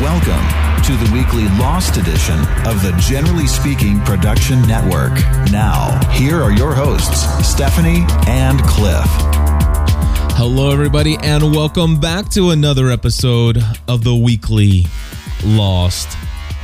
Welcome to the weekly Lost edition of the Generally Speaking Production Network. Now, here are your hosts, Stephanie and Cliff. Hello, everybody, and welcome back to another episode of the Weekly Lost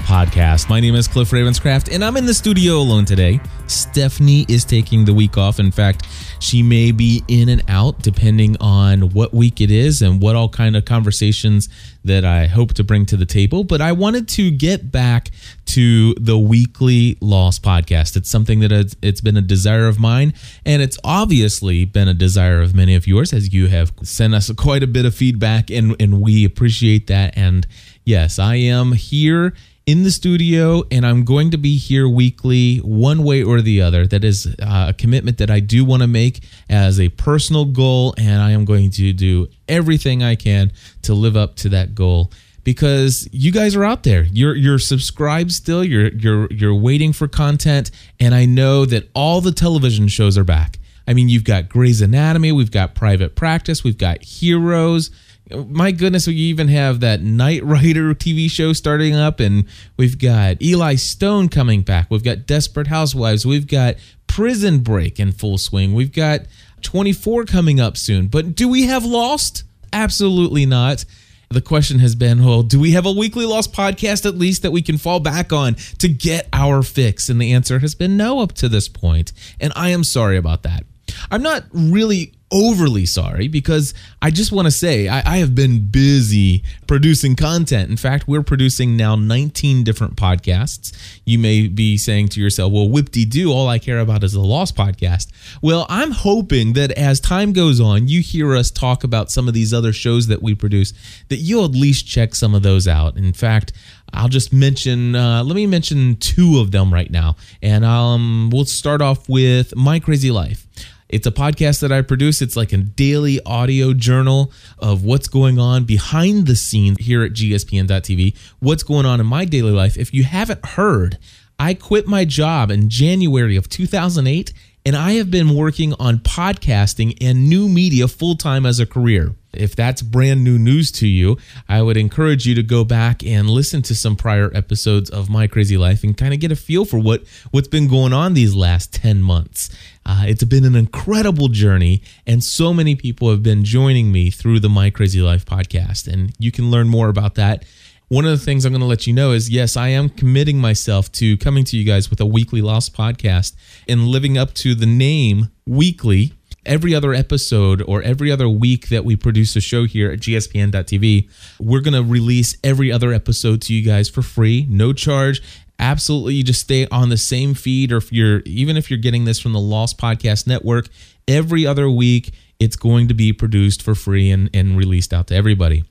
Podcast. My name is Cliff Ravenscraft, and I'm in the studio alone today. Stephanie is taking the week off. In fact, she may be in and out depending on what week it is and what all kind of conversations that I hope to bring to the table. But I wanted to get back to the weekly Lost podcast. It's something that it's, been a desire of mine, and it's obviously been a desire of many of yours as you have sent us quite a bit of feedback, and, and we appreciate that. And yes, I am here in the studio and I'm going to be here weekly one way or the other. That is uh, a commitment that I do want to make as a personal goal and I am going to do everything I can to live up to that goal because you guys are out there. You're you're subscribed still. You're you're you're waiting for content and I know that all the television shows are back. I mean, you've got Grey's Anatomy, we've got Private Practice, we've got Heroes, my goodness, we even have that Knight Rider TV show starting up, and we've got Eli Stone coming back. We've got Desperate Housewives. We've got Prison Break in full swing. We've got 24 coming up soon. But do we have Lost? Absolutely not. The question has been, well, do we have a weekly Lost podcast at least that we can fall back on to get our fix? And the answer has been no up to this point. And I am sorry about that. I'm not really overly sorry because I just want to say I, I, have been busy producing content. In fact, we're producing now 19 different podcasts. You may be saying to yourself, well, whip de doo, all I care about is the Lost podcast. Well, I'm hoping that as time goes on, you hear us talk about some of these other shows that we produce, that you'll at least check some of those out. In fact, I'll just mention, uh, let me mention two of them right now. And um, we'll start off with My Crazy Life. It's a podcast that I produce. It's like a daily audio journal of what's going on behind the scenes here at gspn.tv, what's going on in my daily life. If you haven't heard, I quit my job in January of 2008 and I have been working on podcasting and new media full time as a career. If that's brand new news to you, I would encourage you to go back and listen to some prior episodes of My Crazy Life and kind of get a feel for what what's been going on these last 10 months. Uh, it's been an incredible journey, and so many people have been joining me through the My Crazy Life podcast. And you can learn more about that one of the things I'm going to let you know is yes, I am committing myself to coming to you guys with a weekly Lost podcast and living up to the name weekly. Every other episode or every other week that we produce a show here at gspn.tv, we're going to release every other episode to you guys for free, no charge. Absolutely, you just stay on the same feed, or if you're even if you're getting this from the Lost Podcast Network, every other week it's going to be produced for free and, and released out to everybody.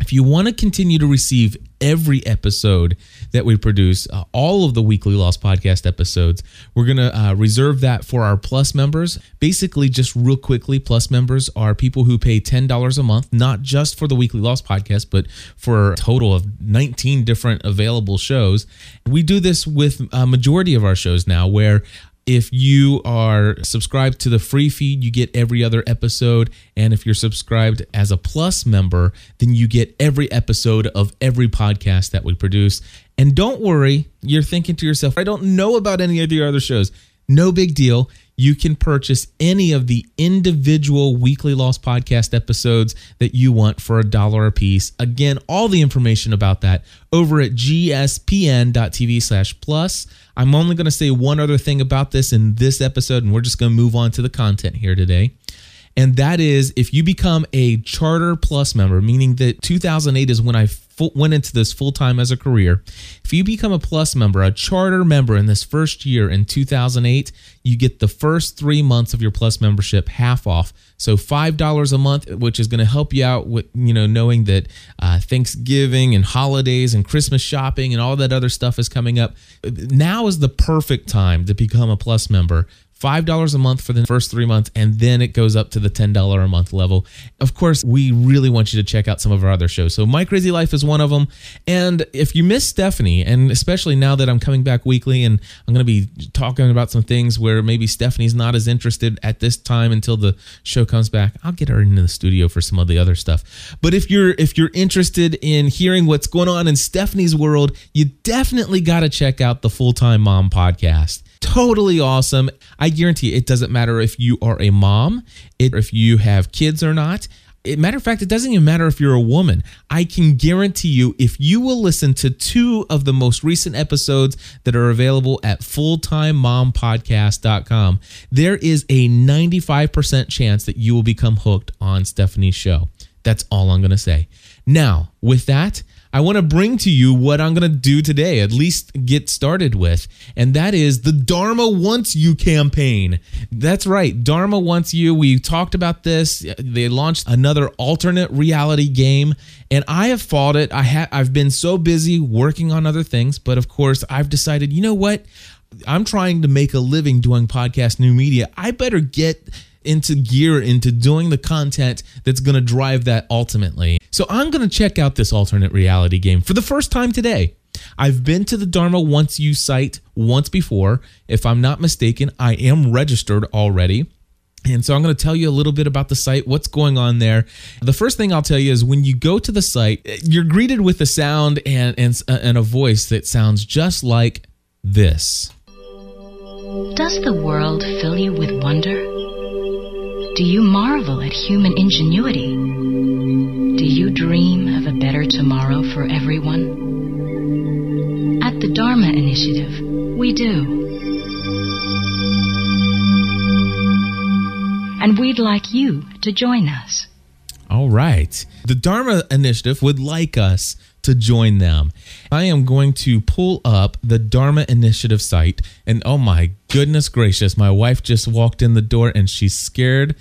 If you want to continue to receive every episode that we produce, uh, all of the weekly Lost podcast episodes, we're going to uh, reserve that for our Plus members. Basically, just real quickly, Plus members are people who pay $10 a month, not just for the weekly Lost podcast, but for a total of 19 different available shows. We do this with a majority of our shows now, where if you are subscribed to the free feed, you get every other episode. And if you're subscribed as a plus member, then you get every episode of every podcast that we produce. And don't worry, you're thinking to yourself, I don't know about any of the other shows. No big deal you can purchase any of the individual weekly lost podcast episodes that you want for a dollar a piece again all the information about that over at gspn.tv slash plus i'm only going to say one other thing about this in this episode and we're just going to move on to the content here today. And that is if you become a charter plus member meaning that 2008 is when i full, went into this full time as a career. If you become a Plus member, a charter member in this first year in 2008, you get the first three months of your Plus membership half off. So five dollars a month, which is going to help you out with you know knowing that uh, Thanksgiving and holidays and Christmas shopping and all that other stuff is coming up. Now is the perfect time to become a Plus member. $5 a month for the first three months, and then it goes up to the $10 a month level. Of course, we really want you to check out some of our other shows. So, My Crazy Life is one of them. And if you miss Stephanie, and especially now that I'm coming back weekly and I'm going to be talking about some things where maybe Stephanie's not as interested at this time until the show comes back, I'll get her into the studio for some of the other stuff. But if you're if you're interested in hearing what's going on in Stephanie's world, you definitely got to check out the Full Time Mom podcast totally awesome. I guarantee it doesn't matter if you are a mom, if you have kids or not. It, matter of fact, it doesn't even matter if you're a woman. I can guarantee you, if you will listen to two of the most recent episodes that are available at fulltimemompodcast.com, there is a 95% chance that you will become hooked on Stephanie's show. That's all I'm going to say. Now, with that, I want to bring to you what I'm going to do today, at least get started with, and that is the Dharma Wants You campaign. That's right, Dharma Wants You. We talked about this. They launched another alternate reality game, and I have fought it. I ha- I've been so busy working on other things, but of course, I've decided, you know what? I'm trying to make a living doing podcast new media. I better get into gear into doing the content that's going to drive that ultimately. So I'm going to check out this alternate reality game for the first time today. I've been to the Dharma Wants You site once before. If I'm not mistaken, I am registered already. And so I'm going to tell you a little bit about the site, what's going on there. The first thing I'll tell you is when you go to the site, you're greeted with a sound and, and, uh, and a voice that sounds just like this. Does the world fill you with wonder? Do you marvel at human ingenuity? Do you dream of a better tomorrow for everyone? At the Dharma Initiative, we do. And we'd like you to join us. All right. The Dharma Initiative would like us to join them. I am going to pull up the Dharma Initiative site. And oh my goodness gracious, my wife just walked in the door and she scared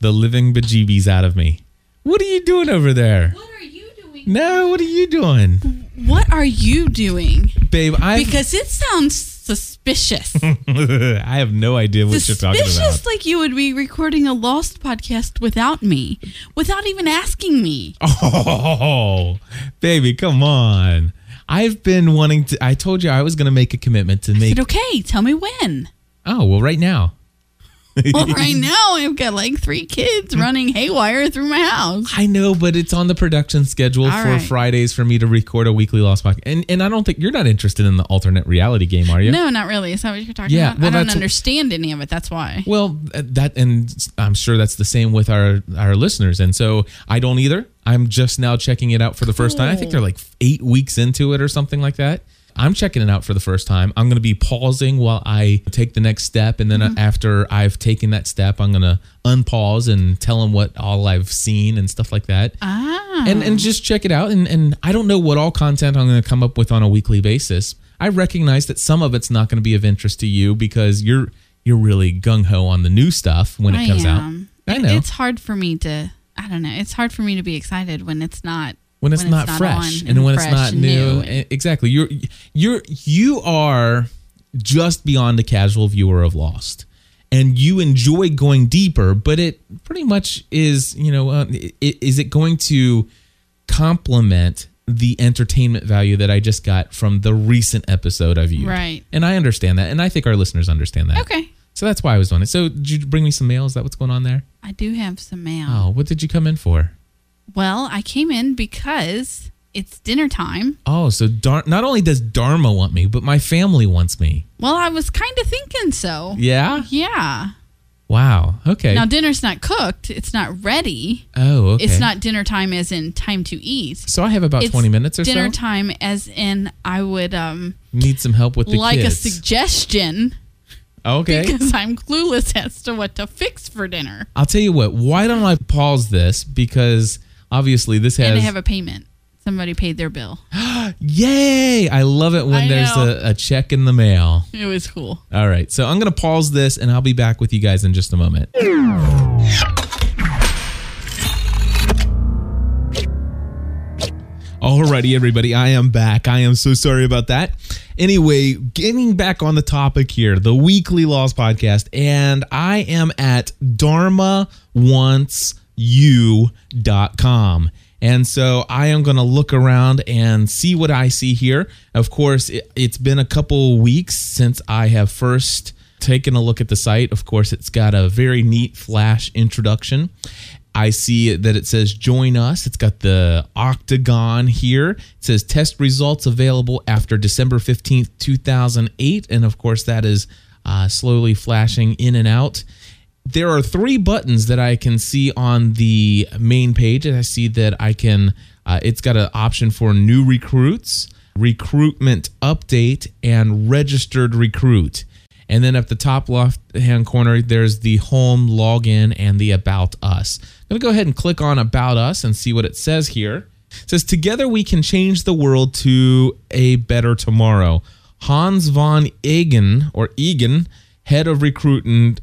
the living bejeebies out of me. What are you doing over there? What are you doing? No, what are you doing? What are you doing? Babe, I Because it sounds suspicious. I have no idea what you're talking about. suspicious like you would be recording a lost podcast without me, without even asking me. Oh, baby, come on. I've been wanting to I told you I was going to make a commitment to make said, okay, tell me when. Oh, well right now. Well, right now I've got like three kids running haywire through my house. I know, but it's on the production schedule All for right. Fridays for me to record a weekly Lost podcast. And and I don't think you're not interested in the alternate reality game, are you? No, not really. Is that what you're talking Yeah, about? well, I don't understand any of it. That's why. Well, that and I'm sure that's the same with our our listeners. And so I don't either. I'm just now checking it out for the first time. I think they're like 8 weeks into it or something like that. I'm checking it out for the first time. I'm going to be pausing while I take the next step and then Mm-hmm. after I've taken that step, I'm going to unpause and tell them what all I've seen and stuff like that. Ah. and and just check it out. And and I don't know what all content I'm going to come up with on a weekly basis. I recognize that some of it's not going to be of interest to you because you're you're really gung ho on the new stuff when it I comes am. out. I know It's hard for me to. I don't know. It's hard for me to be excited when it's not. When it's not fresh and, when it's not and new. E- Exactly. You're you're you are just beyond a casual viewer of Lost. And you enjoy going deeper, but it pretty much is, you know, uh, is it going to complement the entertainment value that I just got from the recent episode of you? Right. And I understand that. And I think our listeners understand that. Okay. So that's why I was doing it. So did you bring me some mail? Is that what's going on there? I do have some mail. Oh, what did you come in for? Well, I came in because it's dinner time. Oh, so Dar- not only does Dharma want me, but my family wants me. Well, I was kind of thinking so. Yeah? Yeah. Wow. Okay. Now dinner's not cooked. It's not ready. oh, okay. It's not dinner time as in time to eat. So I have about It's 20 minutes or dinner so. Dinner time as in I would um Need some help with the like a suggestion okay. because I'm clueless as to what to fix for dinner. I'll tell you what. Why don't I pause this because obviously this has. and has have a payment. Somebody paid their bill. Yay! I love it when I there's know. a, a check in the mail. It was cool. All right, so I'm going to pause this and I'll be back with you guys in just a moment. Alrighty, everybody, I am back. I am so sorry about that. Anyway, getting back on the topic here, the weekly Lost podcast, and I am at dharmawantsyou.com. And so I am going to look around and see what I see here. Of course, it, it's been a couple weeks since I have first taken a look at the site. Of course, it's got a very neat flash introduction. I see that it says join us. It's got the octagon here. It says test results available after December 15th, 2008. And of course, that is uh, slowly flashing in and out. There are three buttons that I can see on the main page. And I see that I can, uh, it's got an option for new recruits, recruitment update, and registered recruit. And then at the top left hand corner, there's the home login and the about us. I'm going to go ahead and click on about us and see what it says here. It says, Together we can change the world to a better tomorrow. Hans von Egen, or Egan, head of recruiting,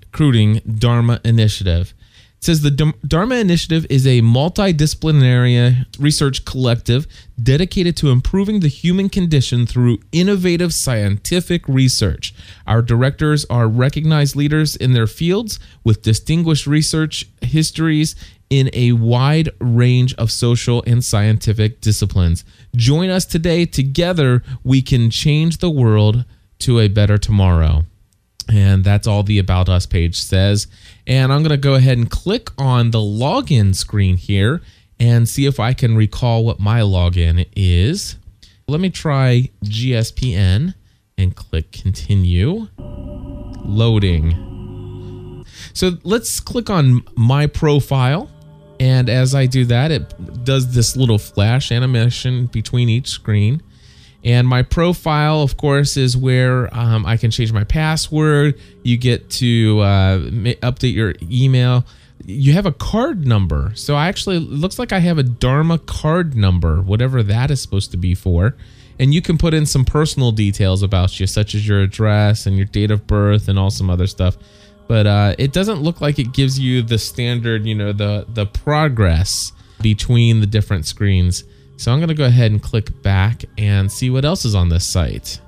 Dharma Initiative. It says the Dharma Initiative is a multidisciplinary research collective dedicated to improving the human condition through innovative scientific research. Our directors are recognized leaders in their fields with distinguished research histories in a wide range of social and scientific disciplines. Join us today. Together, we can change the world to a better tomorrow. And that's all the About Us page says. And I'm going to go ahead and click on the login screen here and see if I can recall what my login is. Let me try GSPN and click continue. Loading. So let's click on my profile. And as I do that, it does this little flash animation between each screen. And my profile, of course, is where um, I can change my password. You get to uh, update your email. You have a card number. So I actually, looks like I have a Dharma card number, whatever that is supposed to be for. And you can put in some personal details about you, such as your address and your date of birth and all some other stuff. But uh, it doesn't look like it gives you the standard, you know, the the progress between the different screens. So I'm going to go ahead and click back and see what else is on this site.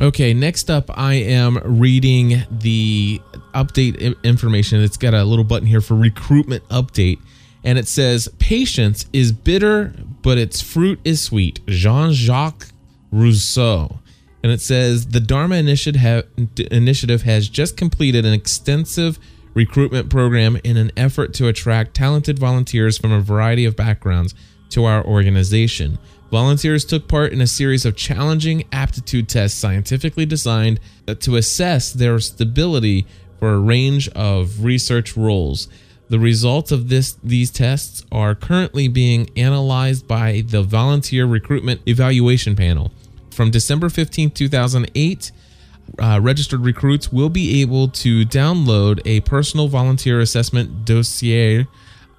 Okay, next up, I am reading the update information. It's got a little button here for recruitment update, and it says, Patience is bitter, but its fruit is sweet. Jean Jacques Rousseau. And it says, The Dharma Initiative has just completed an extensive recruitment program in an effort to attract talented volunteers from a variety of backgrounds to our organization. Volunteers took part in a series of challenging aptitude tests scientifically designed to assess their stability for a range of research roles. The results of this these tests are currently being analyzed by the Volunteer Recruitment Evaluation Panel. From December 15, 2008, uh, registered recruits will be able to download a personal volunteer assessment dossier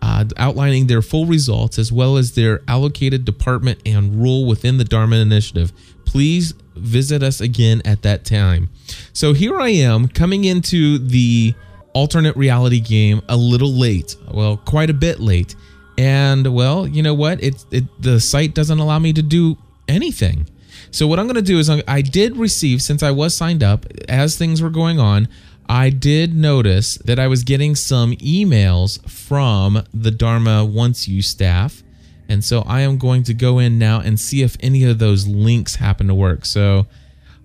uh, outlining their full results as well as their allocated department and role within the Dharma Initiative. Please visit us again at that time. So here I am coming into the alternate reality game a little late. Well, quite a bit late. And well, you know what? It, it the site doesn't allow me to do anything. So what I'm going to do is I did receive since I was signed up as things were going on, I did notice that I was getting some emails from the Dharma Wants You staff. And so I am going to go in now and see if any of those links happen to work. So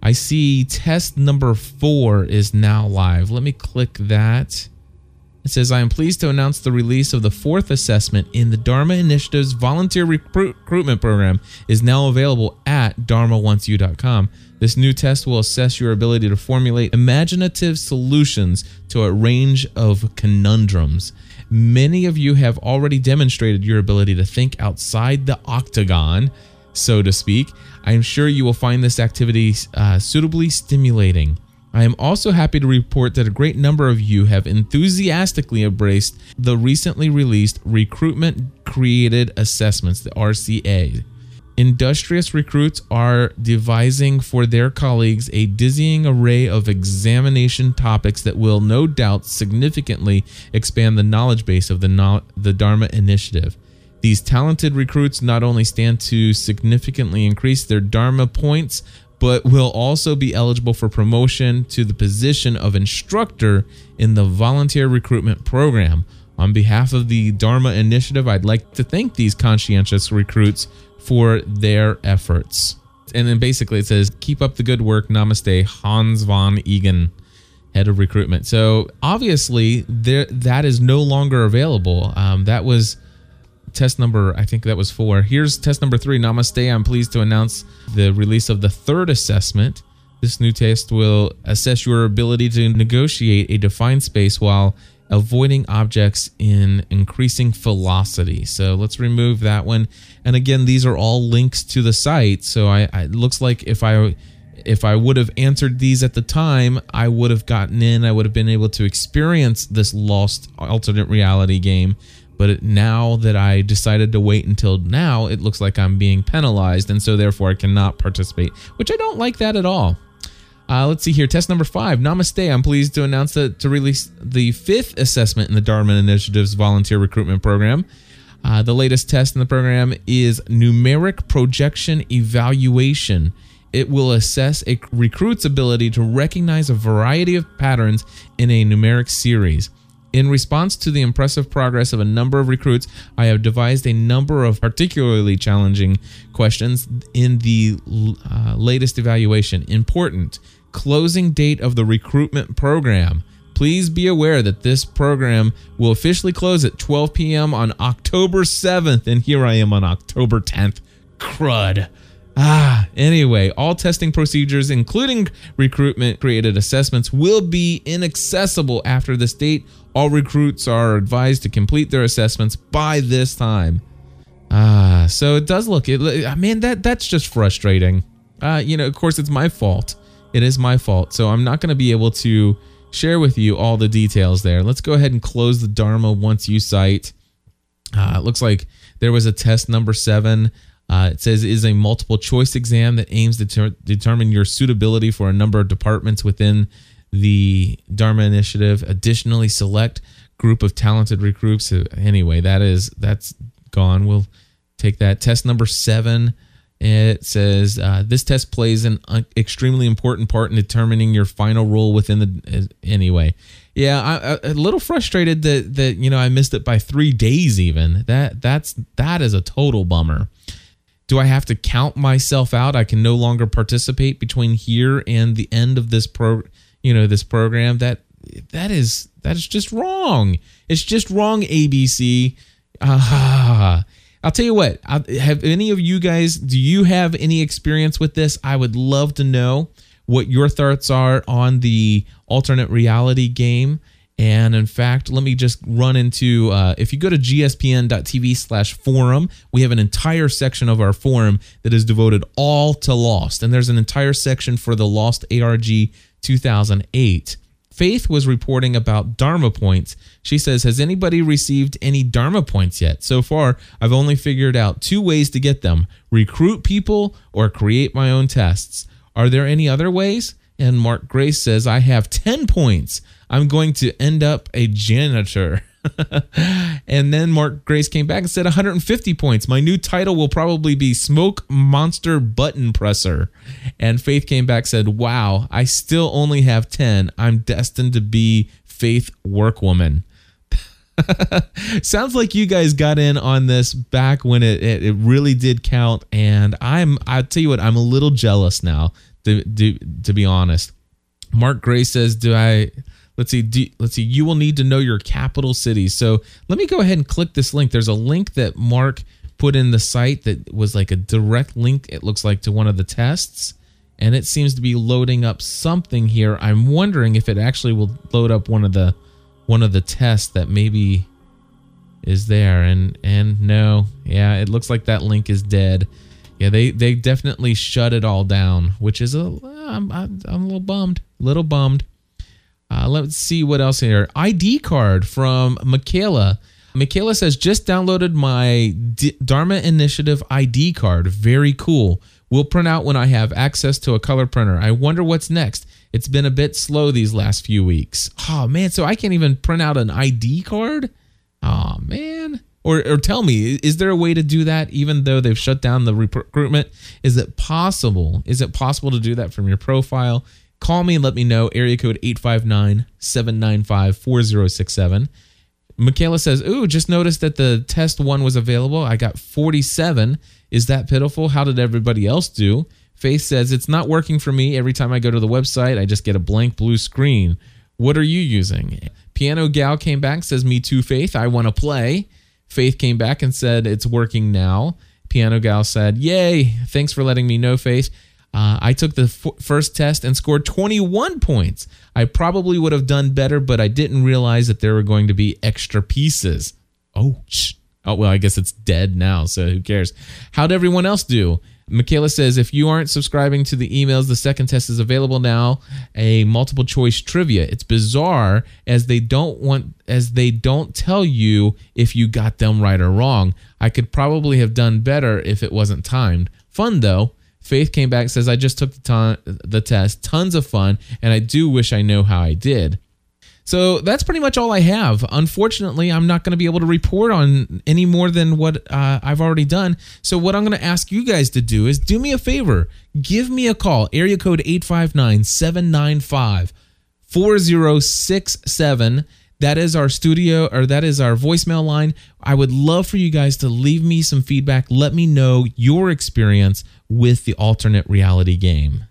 I see test number four is now live. Let me click that. It says, I am pleased to announce the release of the fourth assessment in the Dharma Initiative's volunteer recruit- recruitment program is now available at dharmawantsyou.com. This new test will assess your ability to formulate imaginative solutions to a range of conundrums. Many of you have already demonstrated your ability to think outside the octagon, so to speak. I am sure you will find this activity uh, suitably stimulating. I am also happy to report that a great number of you have enthusiastically embraced the recently released Recruitment Created Assessments, the RCA. Industrious recruits are devising for their colleagues a dizzying array of examination topics that will no doubt significantly expand the knowledge base of the, no- the Dharma Initiative. These talented recruits not only stand to significantly increase their Dharma points, but will also be eligible for promotion to the position of instructor in the volunteer recruitment program. On behalf of the Dharma Initiative, I'd like to thank these conscientious recruits for their efforts. And then basically it says, Keep up the good work. Namaste, Hans von Egan, head of recruitment. So obviously, there that is no longer available. Um, that was test number, I think that was four. Here's test number three. Namaste. I'm pleased to announce the release of the third assessment. This new test will assess your ability to negotiate a defined space while avoiding objects in increasing velocity. So let's remove that one. And again, these are all links to the site. So I, I it looks like if I if I would have answered these at the time, I would have gotten in. I would have been able to experience this lost alternate reality game. But now that I decided to wait until now, it looks like I'm being penalized, and so therefore I cannot participate, which I don't like that at all. Uh, let's see here. Test number five. Namaste. I'm pleased to announce that to release the fifth assessment in the Dharma Initiative's volunteer recruitment program. Uh, the latest test in the program is numeric projection evaluation. It will assess a recruit's ability to recognize a variety of patterns in a numeric series. In response to the impressive progress of a number of recruits, I have devised a number of particularly challenging questions in the uh, latest evaluation. Important closing date of the recruitment program. Please be aware that this program will officially close at 12 p.m. on October 7th, and here I am on October 10th. Crud. Ah, anyway, all testing procedures, including recruitment created assessments, will be inaccessible after this date. All recruits are advised to complete their assessments by this time. Ah, so it does look it. I mean that that's just frustrating. Uh, you know, of course, it's my fault. It is my fault. So I'm not going to be able to share with you all the details there. Let's go ahead and close the Dharma Wants You site. Uh, it looks like there was a test number seven. Uh, it says is a multiple choice exam that aims to ter- determine your suitability for a number of departments within the Dharma Initiative. Additionally, select group of talented recruits. Anyway, that is that's gone. We'll take that. Test number seven. It says uh, this test plays an uh, extremely important part in determining your final role within the. Uh, anyway, yeah, I, I, a little frustrated that that you know I missed it by three days. Even that that's that is a total bummer. Do I have to count myself out? I can no longer participate between here and the end of this pro. You know this program that that is that is just wrong. It's just wrong. ABC. Ah. I'll tell you what. Have any of you guys? Do you have any experience with this? I would love to know what your thoughts are on the alternate reality game. And in fact, let me just run into uh, if you go to gspn.tv slash forum, we have an entire section of our forum that is devoted all to Lost. And there's an entire section for the Lost ARG 2008. Faith was reporting about Dharma points. She says, Has anybody received any Dharma points yet? So far, I've only figured out two ways to get them recruit people or create my own tests. Are there any other ways? And Mark Grace says, I have 10 points. I'm going to end up a janitor. and then Mark Grace came back and said 150 points. My new title will probably be Smoke Monster Button Presser. And Faith came back said, "Wow, I still only have 10. I'm destined to be Faith Workwoman." Sounds like you guys got in on this back when it, it, it really did count, and I'm I'll tell you what I'm a little jealous now. To, to, to be honest, Mark Gray says, "Do I?" Let's see do, let's see you will need to know your capital cities. So let me go ahead and click this link. There's a link that mark put in the site that was like a direct link it looks like to one of the tests. And it seems to be loading up something here. I'm wondering if it actually will load up one of the one of the tests that maybe is there. And and no yeah it looks like that link is dead. Yeah they they definitely shut it all down which is a i'm, I'm a little bummed Little bummed. Uh, let's see what else here. ID card from Michaela. Michaela says, just downloaded my D- Dharma Initiative ID card. Very cool. Will print out when I have access to a color printer. I wonder what's next. It's been a bit slow these last few weeks. Oh man, so I can't even print out an ID card? Oh man. Or, or tell me, is there a way to do that even though they've shut down the recruitment? Is it possible? Is it possible to do that from your profile? Call me and let me know. Area code 859 795 4067. Michaela says, Ooh, just noticed that the test one was available. I got 47. Is that pitiful? How did everybody else do? Faith says, It's not working for me. Every time I go to the website, I just get a blank blue screen. What are you using? Piano Gal came back, says, Me too, Faith. I want to play. Faith came back and said, It's working now. Piano Gal said, Yay. Thanks for letting me know, Faith. Uh, I took the f- first test and scored 21 points. I probably would have done better, but I didn't realize that there were going to be extra pieces. Oh, oh well, I guess it's dead now, so who cares? How'd everyone else do? Michaela says, if you aren't subscribing to the emails, the second test is available now. A multiple choice trivia. It's bizarre as they don't want as they don't tell you if you got them right or wrong. I could probably have done better if it wasn't timed. Fun though. Faith came back says I just took the ton, the test, tons of fun, and I do wish I know how I did. So that's pretty much all I have. Unfortunately, I'm not going to be able to report on any more than what uh, I've already done. So what I'm going to ask you guys to do is do me a favor, give me a call, area code 859 795 4067. That is our studio or that is our voicemail line. I would love for you guys to leave me some feedback. Let me know your experience with the alternate reality game.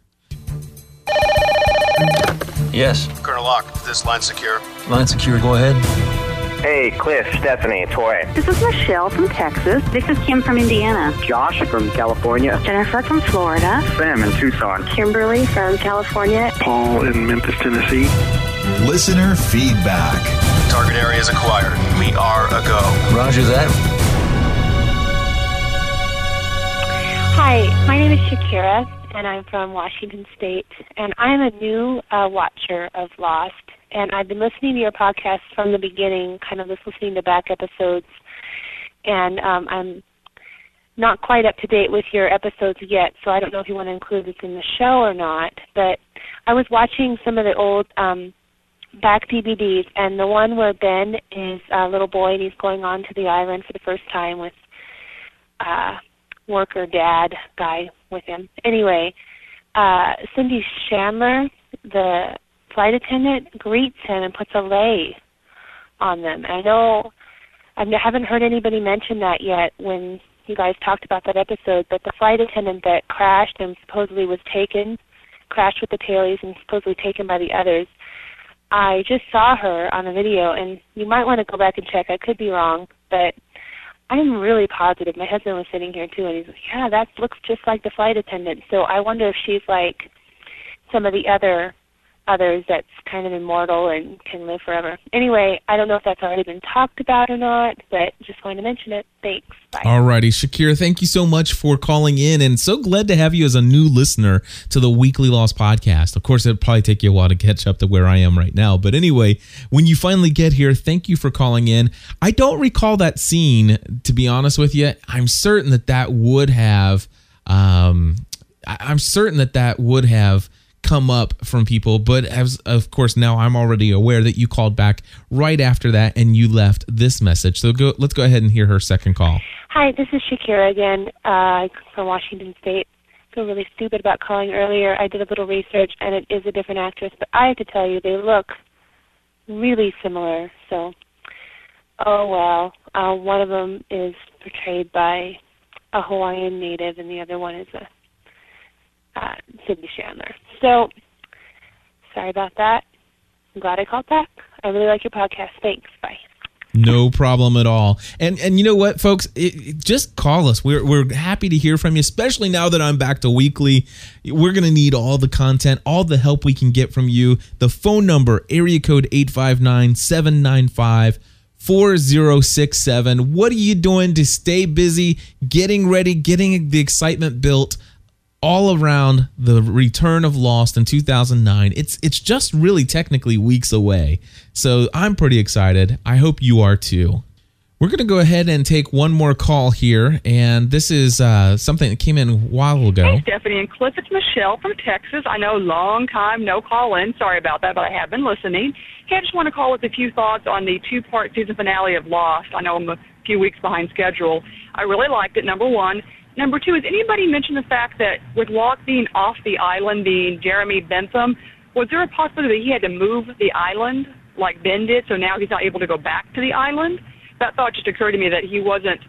Yes. Colonel Locke, this line secure? Line secure, go ahead. Hey, Cliff, Stephanie, Toy. This is Michelle from Texas. This is Kim from Indiana. Josh from California. Jennifer from Florida. Sam in Tucson. Kimberly from California. Paul in Memphis, Tennessee. Listener feedback. Target area is acquired. We are a go. Roger that. Hi, my name is Shakira, and I'm from Washington State, and I'm a new uh, watcher of Lost, and I've been listening to your podcast from the beginning, kind of just listening to back episodes, and um, I'm not quite up to date with your episodes yet, so I don't know if you want to include this in the show or not, but I was watching some of the old um, back DVDs, and the one where Ben is a little boy and he's going on to the island for the first time with uh, worker dad guy with him. Anyway, uh, Cindy Chandler, the flight attendant, greets him and puts a lei on them. I know I haven't heard anybody mention that yet when you guys talked about that episode, but the flight attendant that crashed and supposedly was taken, crashed with the tailies and supposedly taken by the others. I just saw her on the video, and you might want to go back and check. I could be wrong, but I'm really positive. My husband was sitting here too, and he's like, "Yeah, that looks just like the flight attendant." So I wonder if she's like some of the other others that's kind of immortal and can live forever. Anyway, I don't know if that's already been talked about or not, but just wanted to mention it. Thanks. Bye. Alrighty, Shakira, thank you so much for calling in and so glad to have you as a new listener to the Weekly Lost podcast. Of course, it'll probably take you a while to catch up to where I am right now. But anyway, when you finally get here, thank you for calling in. I don't recall that scene, to be honest with you. I'm certain that that would have, um, I- I'm certain that that would have come up from people but as of course now i'm already aware that you called back right after that and you left this message so go let's go ahead and hear her second call Hi, this is Shakira again uh, from Washington State. I feel really stupid about calling earlier. I did a little research, and it is a different actress, but I have to tell you, they look really similar. So, oh well. Uh, one of them is portrayed by a Hawaiian native, and the other one is a Sydney Chandler. So, sorry about that. I'm glad I called back. I really like your podcast. Thanks. Bye. No problem at all. And and you know what, folks, it, it- just call us. We're we're happy to hear from you, especially now that I'm back to weekly. We're gonna need all the content, all the help we can get from you. The phone number, area code 859-795 4067. What are you doing to stay busy, getting ready, getting the excitement built? All around the return of Lost in 2009. It's it's just really technically weeks away. So I'm pretty excited. I hope you are too. We're going to go ahead and take one more call here, and this is uh, something that came in a while ago. Hey, Stephanie and Cliff. It's Michelle from Texas. I know long time no call in. Sorry about that, but I have been listening. Hey, I just want to call with a few thoughts on the two part season finale of Lost. I know I'm a few weeks behind schedule. I really liked it, number one. Number two, has anybody mentioned the fact that with Locke being off the island, being Jeremy Bentham, was there a possibility that he had to move the island like Ben did, so now he's not able to go back to the island? that thought just occurred to me that he wasn't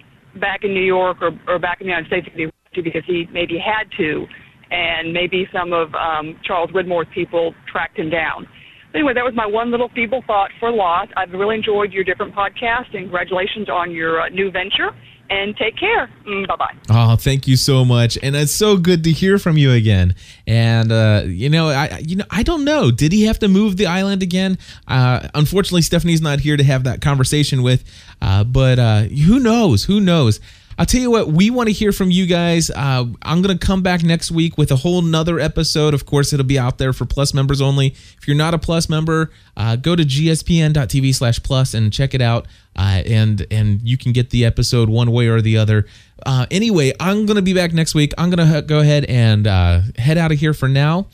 back in New York or, or back in the United States because he maybe had to, and maybe some of um, Charles Widmore's people tracked him down. Anyway, that was my one little feeble thought for Lot. I've really enjoyed your different podcasts, and congratulations on your uh, new venture and take care. Mm, bye bye. Oh, thank you so much, and it's so good to hear from you again. And uh, you know, I you know I don't know. Did he have to move the island again? Uh, unfortunately, Stephanie's not here to have that conversation with. Uh, but uh, who knows? Who knows? I'll tell you what, we want to hear from you guys. Uh, I'm going to come back next week with a whole nother episode. Of course, it'll be out there for Plus members only. If you're not a Plus member, uh, go to gspn.tv slash plus and check it out. Uh, and and you can get the episode one way or the other. Uh, anyway, I'm going to be back next week. I'm going to go ahead and uh, head out of here for now.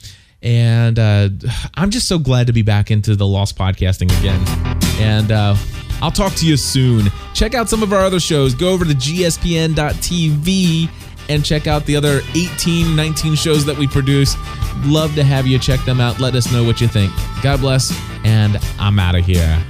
And uh, I'm just so glad to be back into the Lost podcasting again. And I'll talk to you soon. Check out some of our other shows. Go over to gspn.tv and check out the other 18, 19 shows that we produce. Love to have you check them out. Let us know what you think. God bless, and I'm out of here.